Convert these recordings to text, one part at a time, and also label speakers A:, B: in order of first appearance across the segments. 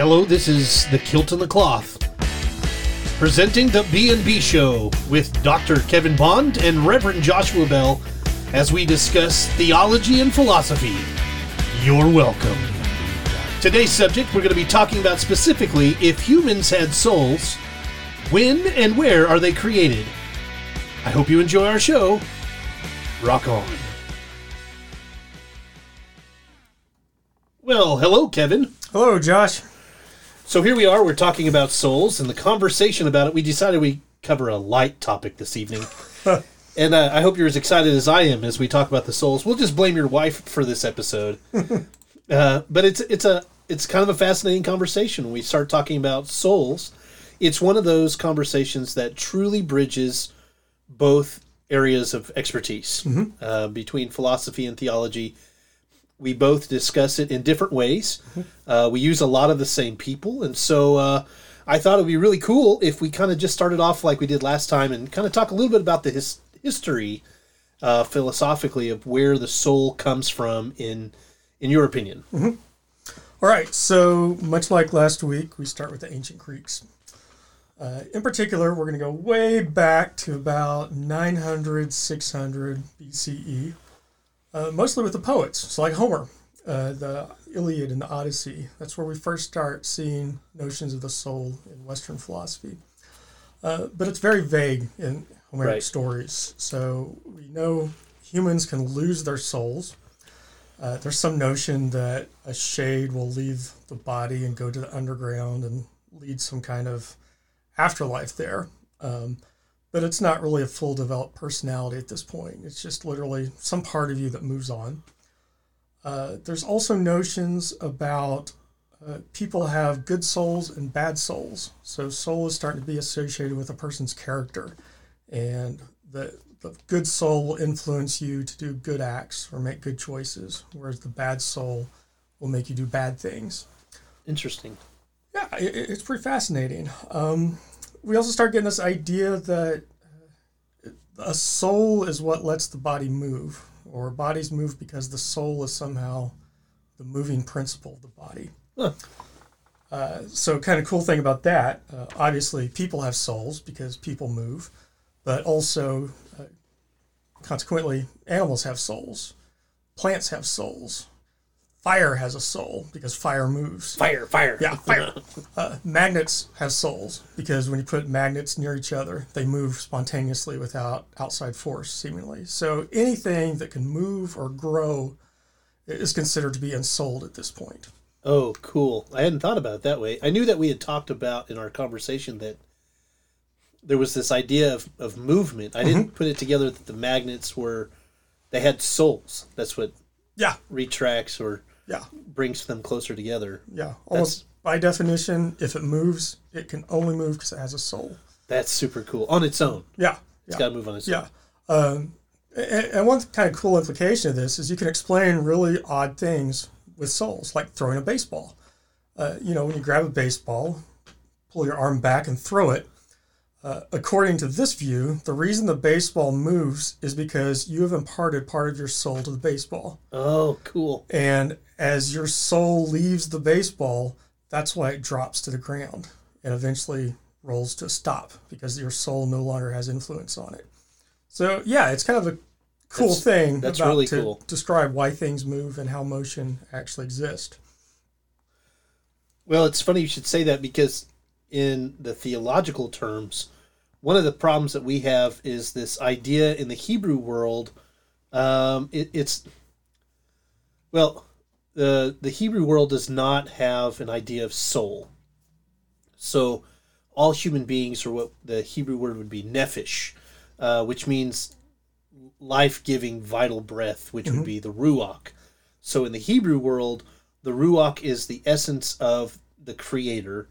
A: Hello, this is the Kilt and the Cloth, presenting the B&B Show with Dr. Kevin Bond and Reverend Joshua Bell as we discuss theology and philosophy. You're welcome. Today's subject, we're going to be talking about specifically if humans had souls, when and where are they created? I hope you enjoy our show. Rock on. Well, hello, Kevin.
B: Hello, Josh.
A: So here we are. We're talking about souls, and the conversation about it. We decided we cover a light topic this evening, and uh, I hope you're as excited as I am as we talk about the souls. We'll just blame your wife for this episode, uh, but it's it's a it's kind of a fascinating conversation when we start talking about souls. It's one of those conversations that truly bridges both areas of expertise uh, between philosophy and theology we both discuss it in different ways. Uh, we use a lot of the same people, and so uh, I thought it would be really cool if we kind of just started off like we did last time and kind of talk a little bit about the his- history, uh, philosophically, of where the soul comes from in in your opinion.
B: All right, so much like last week, we start with the ancient Greeks. Uh, in particular, we're going to go way back to about 900, 600 BCE, uh, mostly with the poets. So, like Homer, uh, the Iliad and the Odyssey. That's where we first start seeing notions of the soul in Western philosophy. Uh, but it's very vague in Homeric
A: Right.
B: stories. So, we know humans can lose their souls. Uh, there's some notion that a shade will leave the body and go to the underground and lead some kind of afterlife there. Um, but it's not really a full developed personality at this point. It's just literally some part of you that moves on. Uh, there's also notions about uh, people have good souls and bad souls. So soul is starting to be associated with a person's character, and the the good soul will influence you to do good acts or make good choices, whereas the bad soul will make you do bad things.
A: Interesting.
B: Yeah, it, it- it's pretty fascinating. Um, we also start getting this idea that uh, a soul is what lets the body move, or bodies move because the soul is somehow the moving principle of the body.
A: Huh.
B: Uh, so, kind of cool thing about that, uh, obviously, people have souls because people move, but also, uh, consequently, animals have souls, plants have souls, fire has a soul because fire moves.
A: Fire, fire.
B: Yeah, fire. Uh, magnets have souls because when you put magnets near each other, they move spontaneously without outside force, seemingly. So anything that can move or grow is considered to be ensouled at this point.
A: Oh, cool. I hadn't thought about it that way. I knew that we had talked about in our conversation that there was this idea of, of movement. I didn't put it together that the magnets were they had souls. That's what
B: Yeah,
A: retracts or
B: yeah,
A: brings them closer together.
B: yeah. Almost by definition, if it moves, it can only move because it has a soul.
A: That's super cool on its own.
B: Yeah,
A: It's
B: yeah.
A: got to move on its own.
B: Yeah. Um, and, and one kind of cool implication of this is you can explain really odd things with souls, like throwing a baseball. Uh, you know, when you grab a baseball, pull your arm back and throw it. Uh, according to this view, the reason the baseball moves is because you have imparted part of your soul to the baseball.
A: Oh, cool.
B: And as your soul leaves the baseball, that's why it drops to the ground and eventually rolls to a stop because your soul no longer has influence on it. So yeah, it's kind of a cool
A: That's-
B: thing
A: that's
B: about
A: really
B: to
A: cool.
B: describe why things move and how motion actually exists.
A: Well, it's funny you should say that because in the theological terms, one of the problems that we have is this idea in the Hebrew world. Um, it, it's well, the the Hebrew world does not have an idea of soul. So, all human beings are what the Hebrew word would be nephesh, uh, which means life giving, vital breath, which would mm-hmm. be the ruach. So, in the Hebrew world, the ruach is the essence of the creator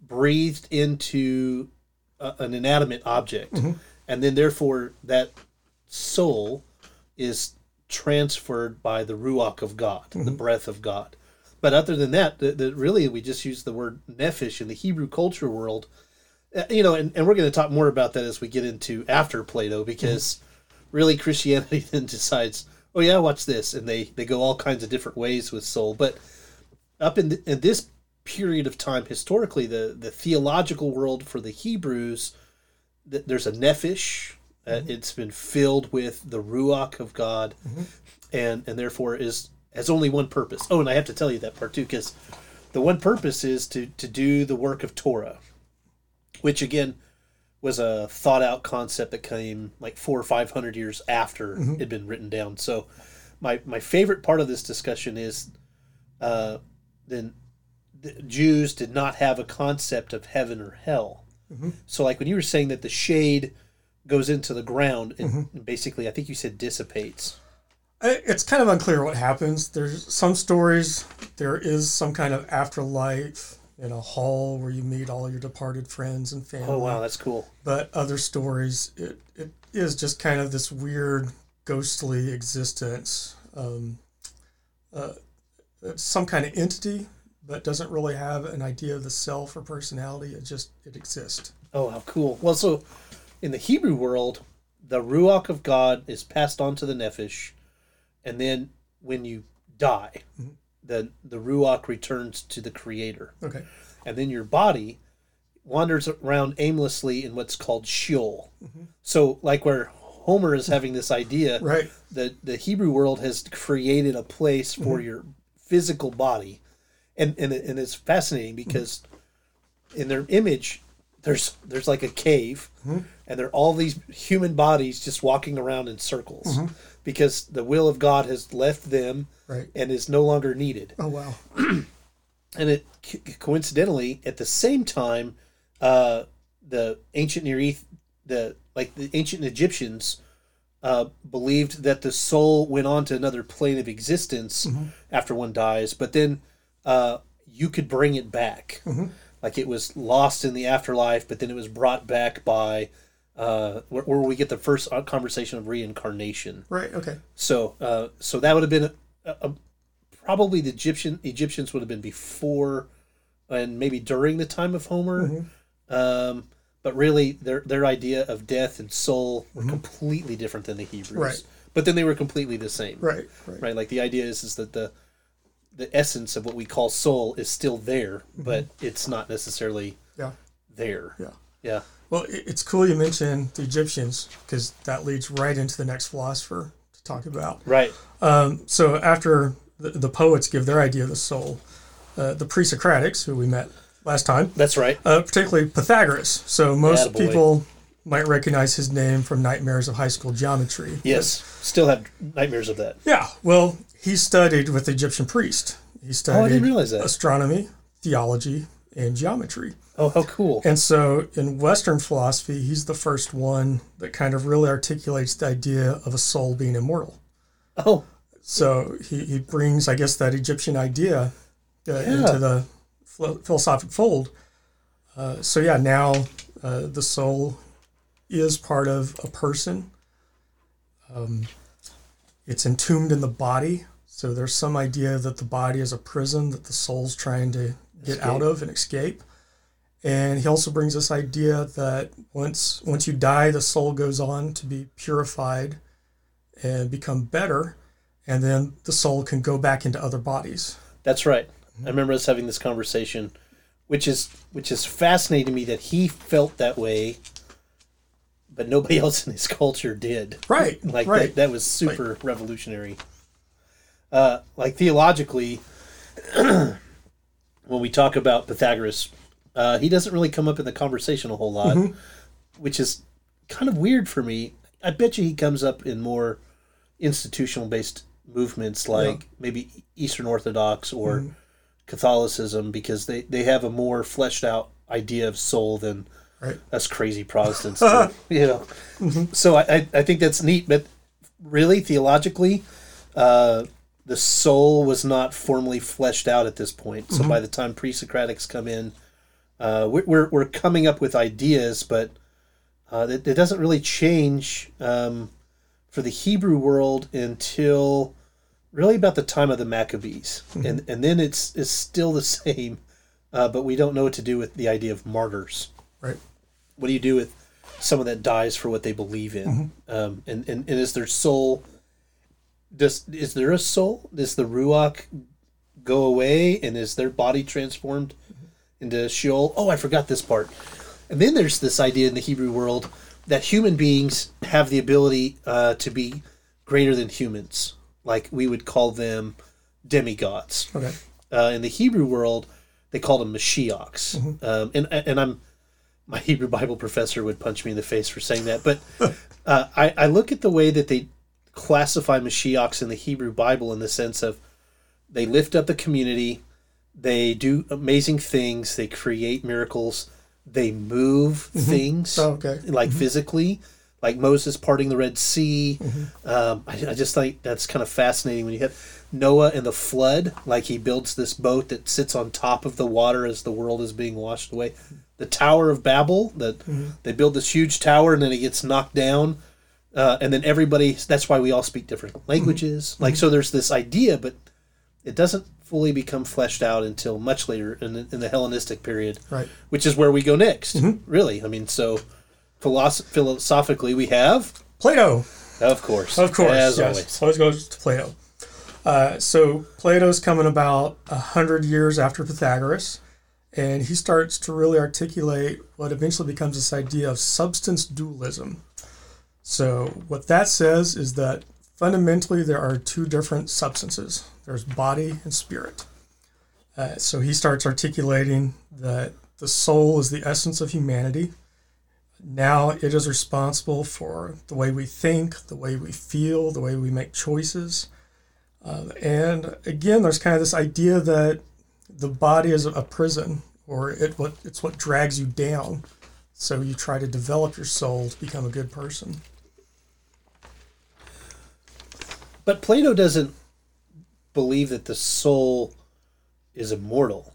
A: breathed into a, an inanimate object mm-hmm. and then therefore that soul is transferred by the ruach of god the breath of god. But other than that the, the, really we just use the word nephesh in the hebrew culture world. Uh, you know and, and we're going to talk more about that as we get into after plato because really christianity then decides oh yeah watch this and they they go all kinds of different ways with soul. But up in, th- in this period of time historically, the the theological world for the Hebrews, th- there's a nephesh. Uh, it's been filled with the ruach of God, and and therefore is has only one purpose. Oh, and I have to tell you that part too, because the one purpose is to to do the work of Torah, which again was a thought out concept that came like four or five hundred years after it had been written down. So, my my favorite part of this discussion is, uh, then the Jews did not have a concept of heaven or hell. So, like when you were saying that the shade goes into the ground and, and basically, I think you said dissipates.
B: It's kind of unclear what happens. There's some stories there is some kind of afterlife in a hall where you meet all your departed friends and family.
A: Oh wow, that's cool.
B: But other stories, it, it is just kind of this weird ghostly existence. Um, uh, some kind of entity, but doesn't really have an idea of the self or personality. It just it exists.
A: Oh, how cool. Well, so in the Hebrew world, the Ruach of God is passed on to the Nephesh, and then when you die, mm-hmm. the, the Ruach returns to the Creator.
B: Okay.
A: And then your body wanders around aimlessly in what's called Sheol. Mm-hmm. So, like where Homer is having this idea,
B: Right.
A: the, the Hebrew world has created a place for mm-hmm. your physical body. And, and, and it's fascinating because in their image, there's there's like a cave, and there are all these human bodies just walking around in circles because the will of God has left them
B: Right.
A: and is no longer needed.
B: Oh wow.
A: And it coincidentally at the same time, uh, the ancient Near East, the like the ancient Egyptians, uh, believed that the soul went on to another plane of existence after one dies, but then uh, you could bring it back. Like it was lost in the afterlife, but then it was brought back by uh, where, where we get the first uh, conversation of reincarnation.
B: Right. Okay.
A: So, uh, so that would have been a, a, probably the Egyptian Egyptians would have been before and maybe during the time of Homer. Um, but really, their their idea of death and soul were completely different than the Hebrews.
B: Right.
A: But then they were completely the same.
B: Right. Right.
A: Right. Like the idea is is that the the essence of what we call soul is still there, but it's not necessarily
B: Yeah.
A: there.
B: Yeah.
A: Yeah.
B: Well, it's cool you mentioned the Egyptians because that leads right into the next philosopher to talk about.
A: Right.
B: Um, so after the, the poets give their idea of the soul, uh, the pre-Socratics, who we met last time,
A: That's right.
B: uh, particularly Pythagoras. So most
A: Attaboy.
B: people might recognize his name from nightmares of high school geometry.
A: Yes. Still have nightmares of that.
B: Yeah. Well, he studied with the Egyptian priest. He studied
A: Oh, I didn't realize that.
B: astronomy, theology, and geometry.
A: Oh, how cool.
B: And so in Western philosophy, he's the first one that kind of really articulates the idea of a soul being immortal.
A: Oh,
B: So he, he brings, I guess, that Egyptian idea uh, into the philo- philosophic fold. Uh, so yeah, now uh, the soul is part of a person. Um, it's entombed in the body. So there's some idea that the body is a prison that the soul's trying to get out of and escape. And he also brings this idea that once once you die, the soul goes on to be purified and become better, and then the soul can go back into other bodies.
A: That's right. I remember us having this conversation, which is which is fascinating to me that he felt that way, but nobody else in his culture did.
B: Right,
A: Like
B: right.
A: that, that was super revolutionary. Uh, like theologically, when we talk about Pythagoras, uh, he doesn't really come up in the conversation a whole lot,
B: Mm-hmm.
A: which is kind of weird for me. I bet you he comes up in more institutional based movements like maybe Eastern Orthodox or
B: Mm-hmm.
A: Catholicism because they, they have a more fleshed out idea of soul than
B: Right.
A: us crazy Protestants do. You know, so I, I I think that's neat, but really theologically, uh, the soul was not formally fleshed out at this point. So by the time pre-Socratics come in, uh, we're, we're coming up with ideas, but uh, it, it doesn't really change um, for the Hebrew world until really about the time of the Maccabees, and and then it's it's still the same, uh, but we don't know what to do with the idea of martyrs
B: Right.
A: what do you do with someone that dies for what they believe in? Um, and, and, and is their soul does is there a soul? Does the ruach go away and is their body transformed into Sheol. Oh, I forgot this part. And then there's this idea in the Hebrew world that human beings have the ability uh, to be greater than humans. Like we would call them demigods.
B: Okay.
A: Uh, in the Hebrew world, they called them Mashiachs. Um, and and I'm my Hebrew Bible professor would punch me in the face for saying that. But uh, I, I look at the way that they classify Mashiachs in the Hebrew Bible in the sense of they lift up the community, they do amazing things, they create miracles, they move mm-hmm. things
B: Oh, okay.
A: like mm-hmm. physically, like Moses parting the Red Sea. Mm-hmm. Um, I, I just think that's kind of fascinating when you have Noah and the flood. Like he builds this boat that sits on top of the water as the world is being washed away. The Tower of Babel, that they build this huge tower and then it gets knocked down. Uh, and then everybody, that's why we all speak different languages. Like, so there's this idea, but it doesn't fully become fleshed out until much later in the, in the Hellenistic period
B: Right.
A: which is where we go next. Really, I mean, so philosoph- philosophically, we have,
B: Plato.
A: of course,
B: Of course,
A: as
B: yes.
A: always.
B: Always goes to Plato. Uh, so Plato's coming about a hundred years after Pythagoras, and he starts to really articulate what eventually becomes this idea of substance dualism. So what that says is that fundamentally there are two different substances. There's body and spirit. Uh, so he starts articulating that the soul is the essence of humanity. Now it is responsible for the way we think, the way we feel, the way we make choices. Uh, and again, there's kind of this idea that the body is a prison, or it what it's what drags you down. So you try to develop your soul to become a good person.
A: But Plato doesn't believe that the soul is immortal.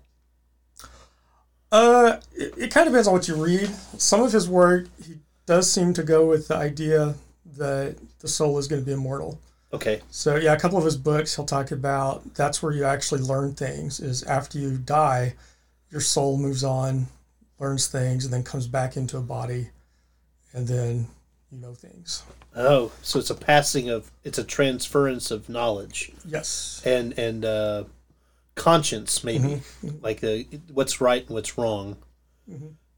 B: Uh, it, it kind of depends on what you read. Some of his work, he does seem to go with the idea that the soul is going to be immortal.
A: Okay,
B: So yeah, a couple of his books he'll talk about that's where you actually learn things is after you die, your soul moves on, learns things, and then comes back into a body, and then you know things.
A: oh, so it's a passing of, it's a transference of knowledge
B: Yes.
A: and and uh, conscience, maybe,
B: Mm-hmm.
A: like the what's right and what's wrong.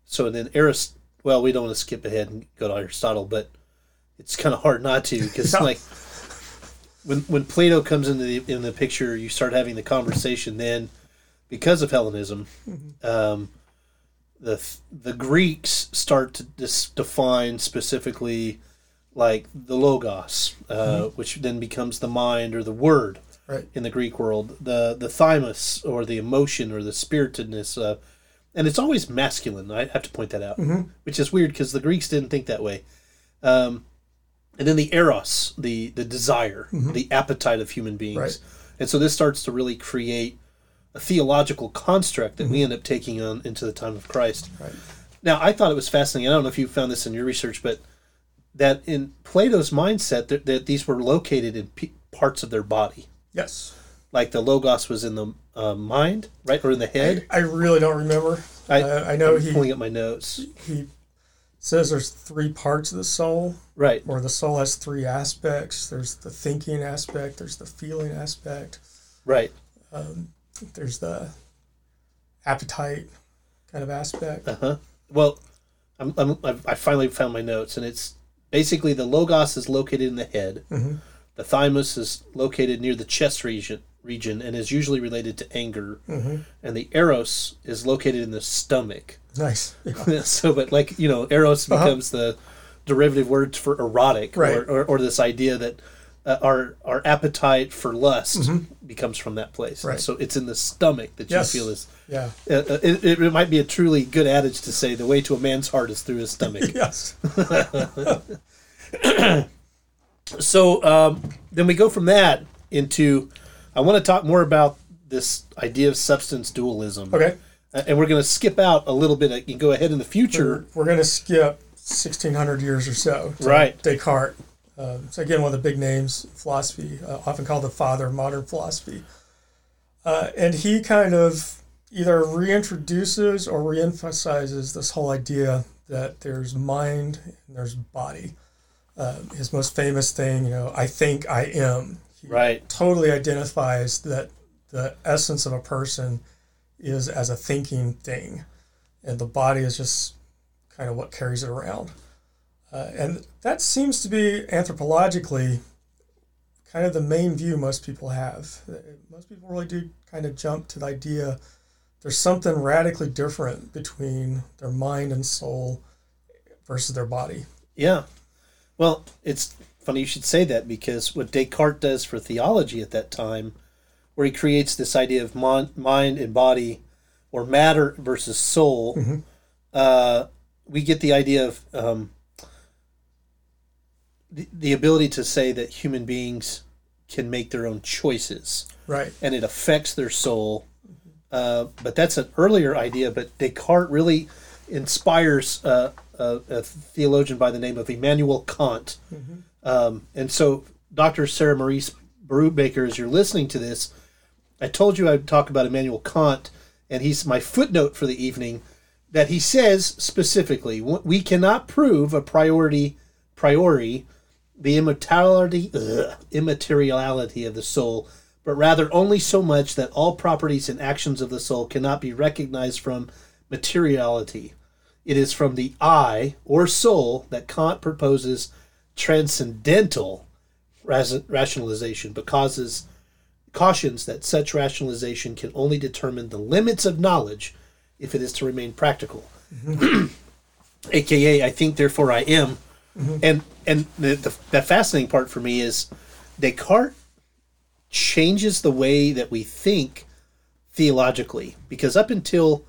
A: So then Arist, well, we don't want to skip ahead and go to Aristotle, but it's kind of hard not to because
B: Yeah.
A: like when when Plato comes into the in the picture, you start having the conversation. Then, because of Hellenism, um, the the Greeks start to dis- define specifically like the logos, uh, which then becomes the mind or the word
B: Right.
A: in the Greek world. The the thymos or the emotion or the spiritedness, uh, and it's always masculine. I have to point that out, which is weird because the Greeks didn't think that way. Um, and then the eros, the the desire, the appetite of human beings,
B: Right.
A: and so this starts to really create a theological construct that we end up taking on into the time of Christ.
B: Right.
A: Now, I thought it was fascinating. I don't know if you found this in your research, but that in Plato's mindset, that, that these were located in p- parts of their body,
B: Yes.
A: like the logos was in the uh, mind, right, or in the head.
B: I really don't remember.
A: I,
B: uh, I know
A: I'm
B: he
A: pulling up my notes.
B: he says there's three parts of the soul,
A: Right,
B: or the soul has three aspects. There's the thinking aspect. There's the feeling aspect.
A: right.
B: There's the appetite kind of aspect.
A: Uh huh. Well, I'm, I'm, I've, finally found my notes, and it's basically the logos is located in the head.
B: Mhm.
A: The thymos is located near the chest region, region and is usually related to anger.
B: hmm
A: And the eros is located in the stomach.
B: Nice. Yeah.
A: so, but like you know, eros
B: Uh-huh.
A: becomes the derivative word for erotic,
B: Right.
A: or, or, or this idea that uh, our our appetite for lust becomes from that place.
B: Mm-hmm. Right.
A: So it's in the stomach that you feel is.
B: Yeah.
A: Uh, uh, it, it might be a truly good adage to say the way to a man's heart is through his stomach.
B: Yes.
A: so um, then we go from that into I want to talk more about this idea of substance dualism.
B: Okay.
A: Uh, and we're going to skip out a little bit uh, and go ahead in the future.
B: We're, we're going to skip 1600 years or so. to
A: Right.
B: Descartes. Um, so again, one of the big names, philosophy, uh, often called the father of modern philosophy. Uh, and he kind of either reintroduces or reemphasizes this whole idea that there's mind and there's body. Uh, his most famous thing, you know, I think I am. He
A: Right.
B: totally identifies that the essence of a person is as a thinking thing, and the body is just kind of what carries it around. Uh, and that seems to be anthropologically kind of the main view most people have. Most people really do kind of jump to the idea there's something radically different between their mind and soul versus their body.
A: Yeah. Well, it's funny you should say that because what Descartes does for theology at that time, where he creates this idea of mon- mind and body, or matter versus soul,
B: Mm-hmm.
A: uh, we get the idea of um, the, the ability to say that human beings can make their own choices
B: Right.
A: and it affects their soul. Uh, but that's an earlier idea. But Descartes really inspires uh, a, a theologian by the name of Immanuel Kant. Um, and so, Dr. Sarah Maurice Baker, as you're listening to this, I told you I'd talk about Immanuel Kant, and he's my footnote for the evening. That he says specifically, we cannot prove a priority priori the immortality ugh, immateriality of the soul, but rather only so much that all properties and actions of the soul cannot be recognized from materiality. It is from the I or soul that Kant proposes transcendental rationalization, but causes cautions that such rationalization can only determine the limits of knowledge if it is to remain practical. Mm-hmm. AKA, I think, therefore I am. Mm-hmm. And and the, the the fascinating part for me is Descartes changes the way that we think theologically because up until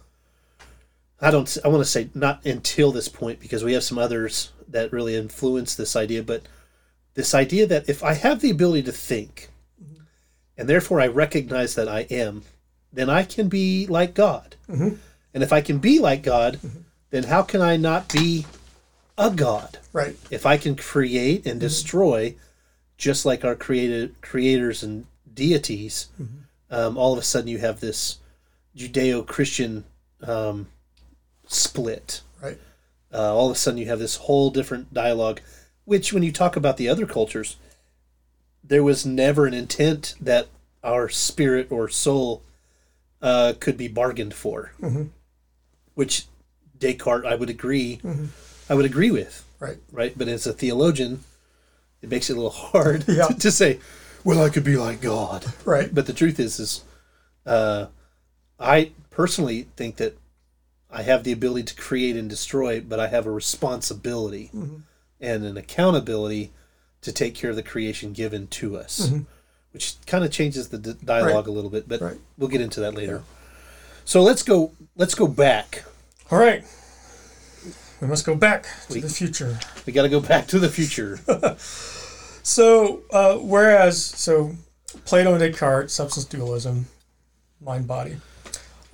A: I don't I want to say not until this point because we have some others that really influence this idea but this idea that if I have the ability to think and therefore I recognize that I am then I can be like God. Mm-hmm. And if I can be like God, mm-hmm. then how can I not be a God?
B: Right.
A: if I can create and destroy, just like our created creators and deities, um, all of a sudden you have this Judeo-Christian um, split.
B: Right.
A: Uh, all of a sudden you have this whole different dialogue, which when you talk about the other cultures, there was never an intent that our spirit or soul uh, could be bargained for, which Descartes, I would agree, I would agree with
B: Right.
A: right? But as a theologian, it makes it a little hard
B: Yeah.
A: to, to say, "Well, I could be like God."
B: Right.
A: But the truth is, is uh, I personally think that I have the ability to create and destroy, but I have a responsibility and an accountability to take care of the creation given to us, which kind of changes the d- dialogue a little bit. But
B: Right.
A: we'll get into that later. So let's go. Let's go back.
B: All right. We must go back to
A: We-
B: the future.
A: We got to go back to the future.
B: So, uh, whereas, so Plato and Descartes, substance dualism, mind body.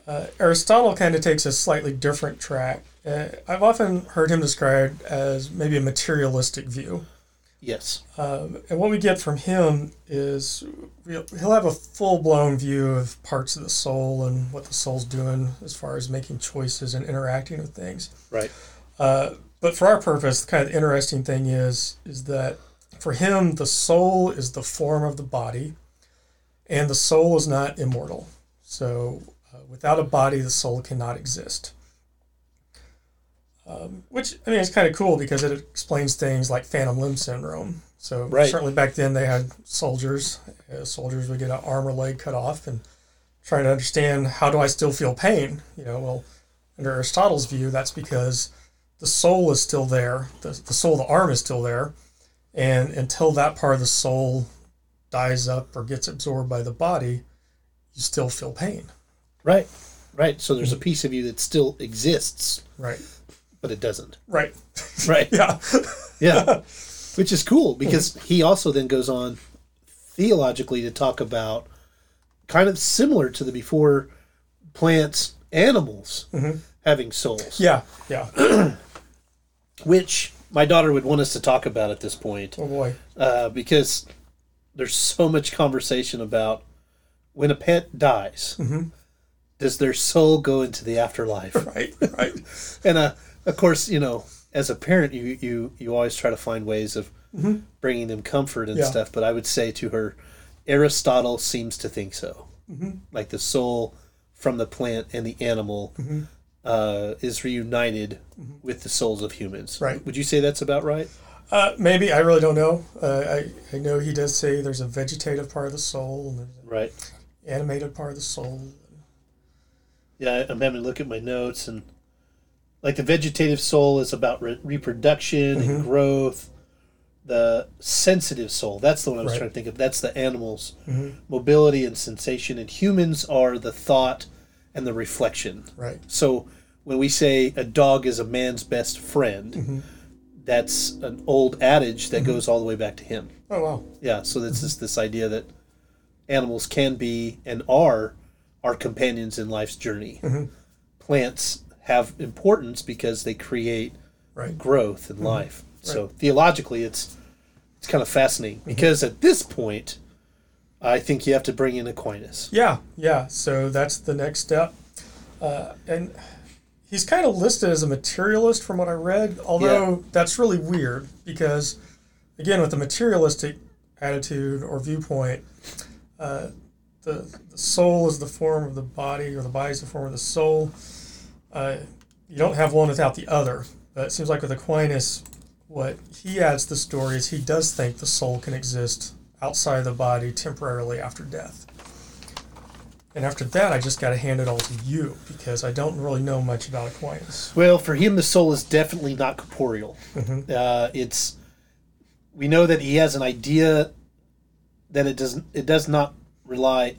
B: Uh, Aristotle kind of takes a slightly different track. Uh, I've often heard him described as maybe a materialistic view.
A: yes.
B: Um, and what we get from him is he'll have a full blown view of parts of the soul and what the soul's doing as far as making choices and interacting with things.
A: Right.
B: Uh, but for our purpose, the kind of interesting thing is is that for him, the soul is the form of the body, and the soul is not immortal. So, uh, without a body, the soul cannot exist. Um, which I mean, it's kind of cool because it explains things like phantom limb syndrome. So
A: Right.
B: certainly back then they had soldiers. Uh, soldiers would get an arm or leg cut off and trying to understand how do I still feel pain. You know, well, under Aristotle's view, that's because the soul is still there. The, the soul of the arm is still there. And until that part of the soul dies up or gets absorbed by the body, you still feel pain.
A: Right. Right. So there's a piece of you that still exists,
B: Right.
A: but it doesn't.
B: Right.
A: Right.
B: Yeah.
A: Yeah. Which is cool because he also then goes on theologically to talk about kind of similar to the before plants, animals mm-hmm. having souls,
B: Yeah. Yeah.
A: which my daughter would want us to talk about at this point
B: Oh boy.
A: uh, because there's so much conversation about when a pet dies, does their soul go into the afterlife?
B: Right. Right.
A: and uh, of course, you know, as a parent, you you you always try to find ways of bringing them comfort and
B: Yeah.
A: stuff. But I would say to her, Aristotle seems to think so. Like the soul from the plant and the animal
B: Mm-hmm.
A: Uh, is reunited with the souls of humans.
B: Right.
A: Would you say that's about right?
B: Uh, maybe I really don't know. Uh, I I know he does say there's a vegetative part of the soul and there's
A: Right.
B: animated part of the soul.
A: Yeah, I'm having to look at my notes and like the vegetative soul is about re- reproduction
B: Mm-hmm.
A: and growth. The sensitive soul, that's the one I was
B: Right.
A: trying to think of. That's the animals,
B: Mhm.
A: mobility and sensation, and humans are the thought and the reflection.
B: Right.
A: So when we say a dog is a man's best friend,
B: Mm-hmm.
A: that's an old adage that mm-hmm. goes all the way back to him.
B: Oh wow.
A: Yeah, so this mm-hmm. is this idea that animals can be and are our companions in life's journey. Mm-hmm. Plants have importance because they create
B: Right.
A: growth in life. So theologically, it's it's kind of fascinating because at this point, I think you have to bring in Aquinas.
B: Yeah, yeah. So that's the next step. Uh, and he's kind of listed as a materialist from what I read, although that's really weird because, again, with the materialistic attitude or viewpoint, uh, the, the soul is the form of the body, or the body is the form of the soul. Uh, you don't have one without the other. But it seems like with Aquinas, what he adds to the story is he does think the soul can exist outside of the body temporarily after death. And after that, I just got to hand it all to you because I don't really know much about Aquinas.
A: Well, for him, the soul is definitely not corporeal.
B: Mhm.
A: Uh, it's we know that he has an idea that it doesn't it does not rely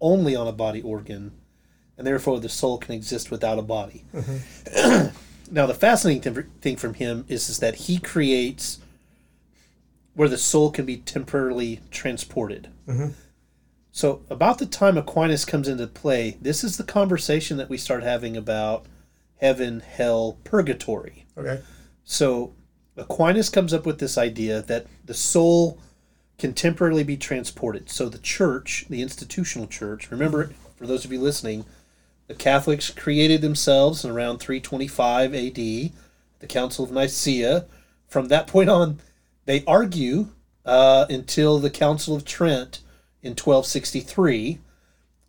A: only on a body organ, and therefore the soul can exist without a body. now, the fascinating thing- thing from him is is that he creates where the soul can be temporarily transported.
B: Mhm.
A: So, about the time Aquinas comes into play, this is the conversation that we start having about heaven, hell, purgatory.
B: Okay.
A: So Aquinas comes up with this idea that the soul can temporarily be transported. So the church, the institutional church, remember, for those of you listening, the Catholics created themselves in around 325 AD, the Council of Nicaea. From that point on, they argue uh, until the Council of Trent in 1263.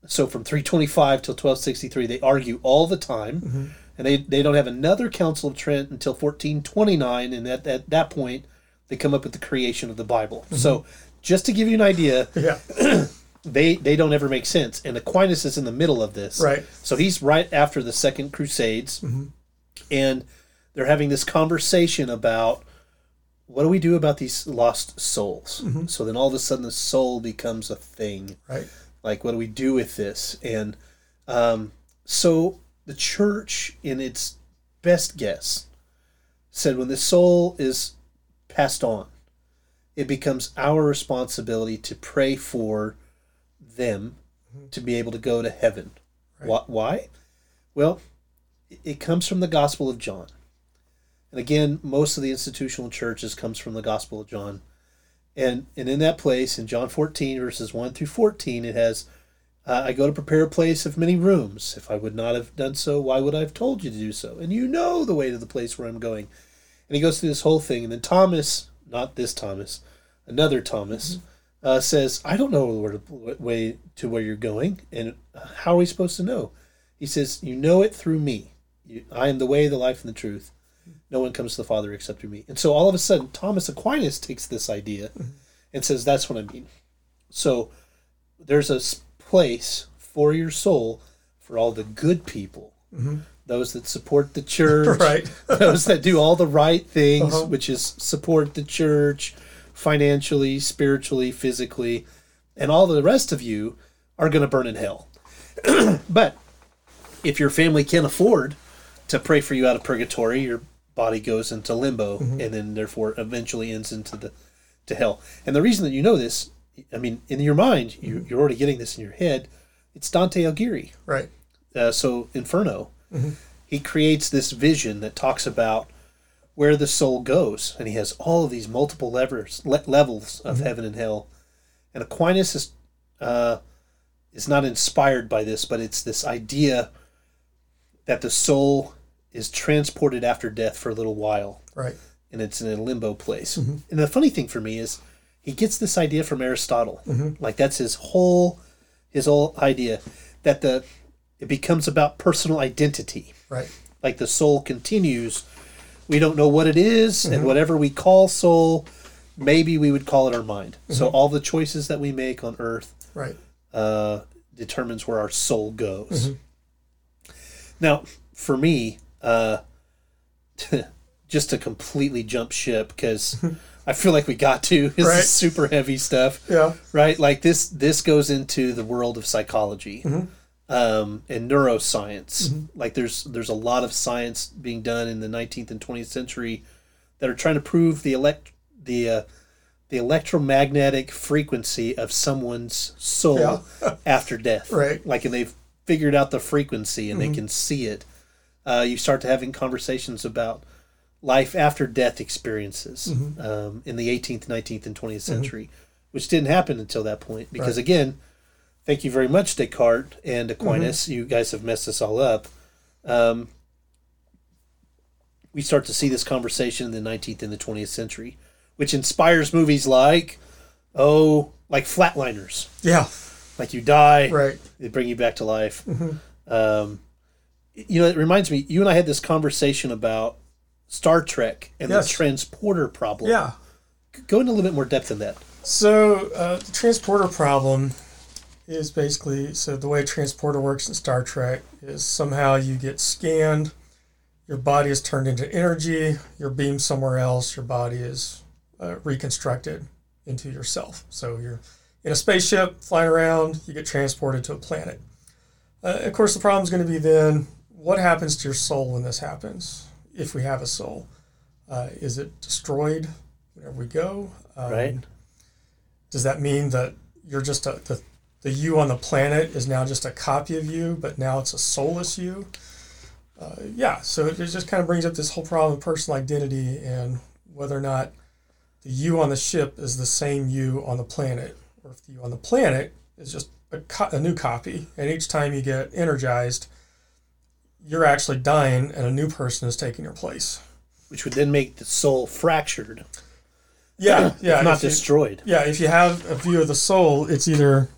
A: So from 325 till 1263, they argue all the time. Mm-hmm. And they, they don't have another council of trent until 1429 and at, at that point they come up with the creation of the bible. Mm-hmm. So just to give you an idea
B: Yeah.
A: they they don't ever make sense. And aquinas is in the middle of this.
B: Right.
A: so he's right after the second crusades. Mm-hmm. And they're having this conversation about what do we do about these lost souls? So then all of a sudden the soul becomes a thing.
B: Right.
A: like what do we do with this? And um, so the church in its best guess said when the soul is passed on it becomes our responsibility to pray for them to be able to go to heaven. Why? why? Well it comes from the gospel of john and again most of the institutional churches comes from the gospel of john. And and in that place in John 14 verses 1 through 14 it has uh, I go to prepare a place of many rooms. If I would not have done so why would I have told you to do so? And you know the way to the place where I'm going. And he goes through this whole thing. And then Thomas not this Thomas another Thomas uh, says I don't know where to, what way to where you're going. And how are we supposed to know? He says you know it through me. You, I am the way the life and the truth no one comes to the Father except through me. And so all of a sudden, Thomas Aquinas takes this idea and says, That's what I mean. So there's a place for your soul for all the good people, those that support the church,
B: Right.
A: those that do all the right things,
B: Uh-huh.
A: which is support the church financially, spiritually, physically, and all the rest of you are going to burn in hell. but if your family can't afford to pray for you out of purgatory, your body goes into limbo and then therefore eventually ends into the to hell. And the reason that you know this, I mean, in your mind, you, you're already getting this in your head. It's Dante Alighieri.
B: Right.
A: Uh, so Inferno, he creates this vision that talks about where the soul goes, and he has all of these multiple levers, le- levels of heaven and hell. And Aquinas is uh, is not inspired by this, but it's this idea that the soul is transported after death for a little while,
B: Right.
A: and it's in a limbo place. And the funny thing for me is, he gets this idea from Aristotle. Like that's his whole his whole idea that the it becomes about personal identity.
B: Right.
A: Like the soul continues. We don't know what it is,
B: Mm-hmm.
A: and whatever we call soul, maybe we would call it our mind. So
B: Mm-hmm.
A: all the choices that we make on earth
B: Right.
A: uh, determines where our soul goes.
B: Mm-hmm.
A: Now, for me, uh, just to completely jump ship because I feel like we got to. This
B: Right.
A: is super heavy stuff,
B: Yeah.
A: right? Like this. This goes into the world of psychology um, and neuroscience. Like there's there's a lot of science being done in the 19th and 20th century that are trying to prove the elect the uh, the electromagnetic frequency of someone's soul
B: Yeah.
A: after death.
B: Right.
A: Like, and they've figured out the frequency and they can see it. Uh, you start to having conversations about life after death experiences um, in the 18th, 19th, and 20th century, which didn't happen until that point. Because
B: Right.
A: again, thank you very much, Descartes and Aquinas. You guys have messed us all up. Um, we start to see this conversation in the 19th and the 20th century, which inspires movies like, oh, like Flatliners.
B: Yeah.
A: Like you die,
B: Right.
A: they bring you back to life. Um, you know, it reminds me. You and I had this conversation about Star Trek and
B: Yes.
A: the transporter problem.
B: Yeah.
A: go into a little bit more depth in that.
B: So uh, the transporter problem is basically so the way transporter works in Star Trek is somehow you get scanned, your body is turned into energy, you're beamed somewhere else, your body is uh, reconstructed into yourself. So you're in a spaceship flying around, you get transported to a planet. Uh, of course, the problem is going to be then what happens to your soul when this happens, if we have a soul? Uh, is it destroyed whenever we go? Um,
A: Right.
B: does that mean that you're just a the, the you on the planet is now just a copy of you, but now it's a soulless you? Uh, yeah, so it just kind of brings up this whole problem of personal identity and whether or not the you on the ship is the same you on the planet, or if the you on the planet is just a, co- a new copy, and each time you get energized, you're actually dying, and a new person is taking your place.
A: which would then make the soul fractured,
B: Yeah, yeah.
A: not
B: you-
A: destroyed.
B: Yeah, if you have a view of the soul, it's either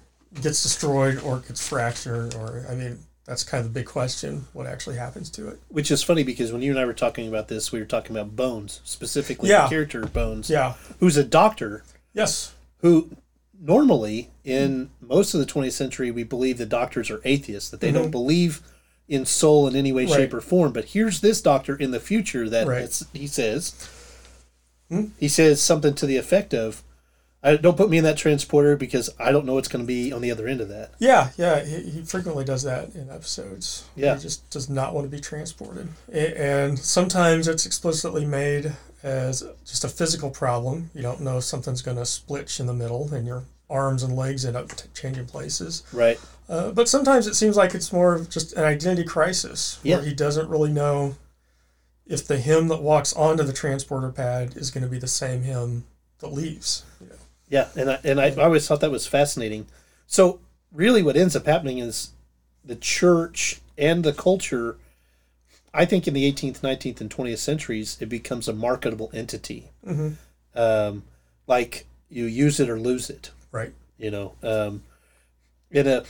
B: gets destroyed or it gets fractured, or I mean, that's kind of the big question: what actually happens to it?
A: Which is funny because when you and I were talking about this, we were talking about Bones specifically,
B: Yeah.
A: the character Bones,
B: Yeah.
A: who's a doctor
B: Yes.
A: who normally in most of the 20th century we believe the doctors are atheists that they don't mm-hmm. believe in soul in any way.
B: Right.
A: shape or form but here's this doctor in the future that
B: Right.
A: he says
B: Hmm?
A: he says something to the effect of I, don't put me in that transporter because I don't know what's going to be on the other end of that.
B: Yeah, yeah. He, he frequently does that in episodes.
A: Yeah.
B: He just does not want to be transported, and sometimes it's explicitly made as just a physical problem. You don't know if something's going to split in the middle, and your arms and legs end up t- changing places.
A: Right.
B: Uh, but sometimes it seems like it's more of just an identity crisis where
A: Yeah.
B: he doesn't really know if the him that walks onto the transporter pad is going to be the same him that leaves. You know?
A: Yeah, and I, and I, I always thought that was fascinating. So really, what ends up happening is the church and the culture. I think in the 18th, 19th, and 20th centuries, it becomes a marketable entity.
B: Mm-hmm.
A: Um, like you use it or lose it.
B: Right.
A: You know. Um, in a,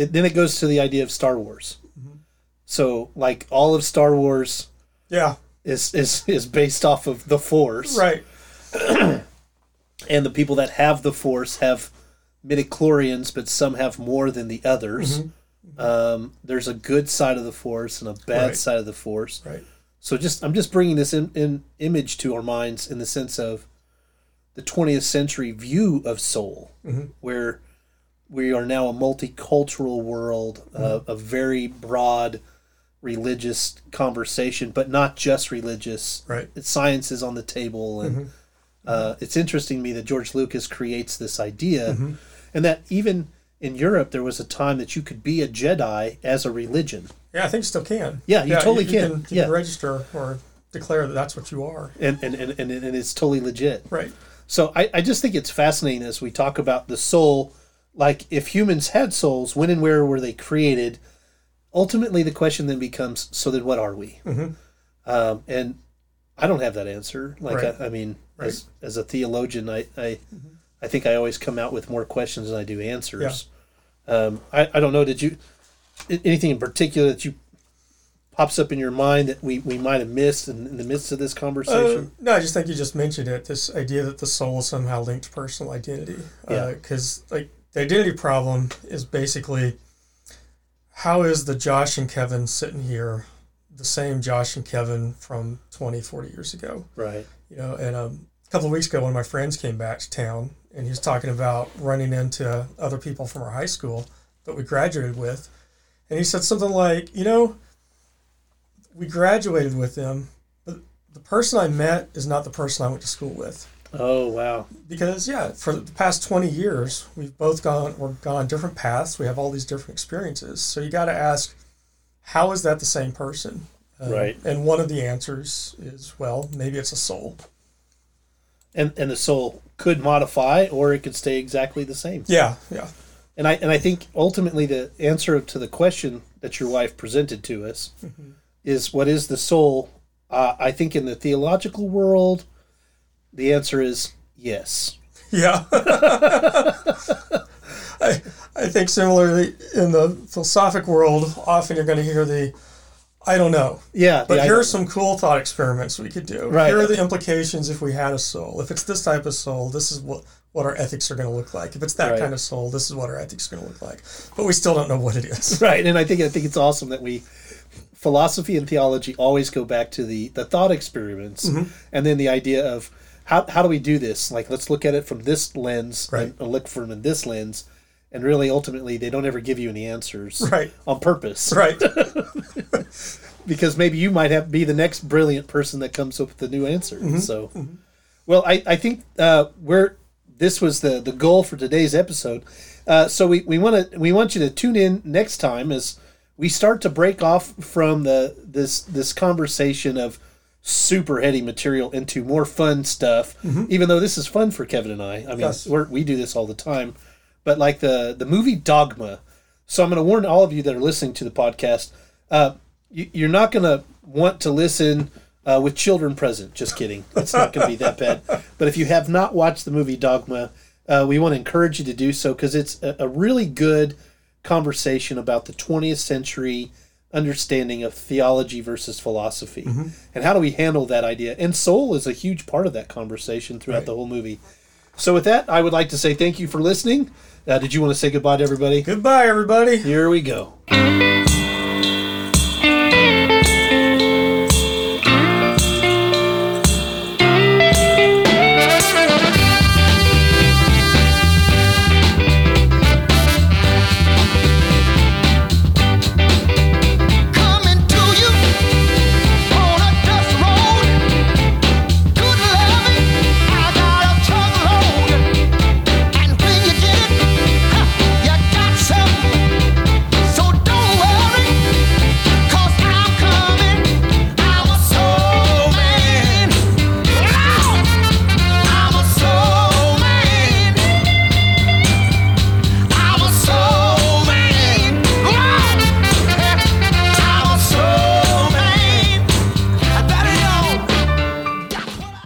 A: it, then it goes to the idea of Star Wars. Mm-hmm. So like all of Star Wars
B: Yeah.
A: is is is based off of the Force
B: Right.
A: and the people that have the force have midichlorians but some have more than the others mm-hmm. Mm-hmm. um, there's a good side of the force and a bad
B: Right.
A: side of the force
B: Right.
A: so just i'm just bringing this in, in image to our minds in the sense of the 20th century view of soul where we are now a multicultural world uh, a very broad religious conversation but not just religious
B: Right.
A: science is on the table and uh, it's interesting to me that george lucas creates this idea and that even in europe there was a time that you could be a jedi as a religion
B: Yeah, I think you still can.
A: Yeah, you totally
B: you,
A: can.
B: can. You
A: Yeah.
B: can register or declare that that's what you are.
A: and and, and, and, and it's totally legit
B: Right.
A: so I, I just think it's fascinating as we talk about the soul like if humans had souls when and where were they created ultimately the question then becomes so then what are we um, and i don't have that answer like
B: Right.
A: I, I mean as, as a theologian i I, I think i always come out with more questions than i do answers um, I, I don't know did you anything in particular that you pops up in your mind that we, we might have missed in, in the midst of this
B: Uh,
A: conversation?
B: no, I just think you just mentioned it. This idea that the soul is somehow linked to personal identity.
A: Yeah.
B: Because like the identity problem is basically how is the Josh and Kevin sitting here the same Josh and Kevin from 20, 40 years ago?
A: right.
B: You know, and um, a couple of weeks ago, one of my friends came back to town, and he was talking about running into other people from our high school that we graduated with, and he said something like, "You know, we graduated with them, but the person I met is not the person I went to school with."
A: Oh wow.
B: Because yeah, for the past twenty years, we've both gone we're gone different paths. We have all these different experiences. So you got to ask, how is that the same person? Um,
A: Right.
B: And one of the answers is, well, maybe it's a soul.
A: And and the soul could modify or it could stay exactly the same.
B: Yeah, yeah.
A: And I and I think ultimately the answer to the question that your wife presented to us is what is the soul? Uh, I think in the theological world, the answer is yes.
B: Yeah. I, I think similarly in the philosophic world, often you're going to hear the, I don't know.
A: Yeah,
B: But here are some cool thought experiments we could do.
A: Right.
B: Here are the implications if we had a soul. If it's this type of soul, this is what, what our ethics are going to look like. If it's that
A: Right.
B: kind of soul, this is what our ethics are going to look like. But we still don't know what it is.
A: right. And I think I think it's awesome that we philosophy and theology always go back to the the thought experiments, mm-hmm. and then the idea of how how do we do this? Like let's look at it from this lens
B: Right.
A: and look from in this lens. And really, ultimately, they don't ever give you any answers
B: Right.
A: on purpose.
B: Right.
A: because maybe you might have be the next brilliant person that comes up with the new answer.
B: Mm-hmm.
A: So, well, I, I think uh, we're this was the the goal for today's episode. Uh, so we, we want to we want you to tune in next time as we start to break off from the this this conversation of super heady material into more fun stuff. Even though this is fun for Kevin and I. I mean,
B: Mm-hmm. Yes.
A: we're, we do this all the time. But like the the movie Dogma. So I'm going to warn all of you that are listening to the podcast. Uh, you, you're not going to want to listen uh, with children present. Just kidding. It's not going to be that bad. But if you have not watched the movie Dogma, uh, we want to encourage you to do so because it's a, a really good conversation about the 20th century understanding of theology versus philosophy and how do we handle that idea. And soul is a huge part of that conversation throughout
B: Right.
A: the whole movie. So with that, I would like to say thank you for listening. Uh, did you want to say goodbye to everybody?
B: Goodbye, everybody.
A: Here we go.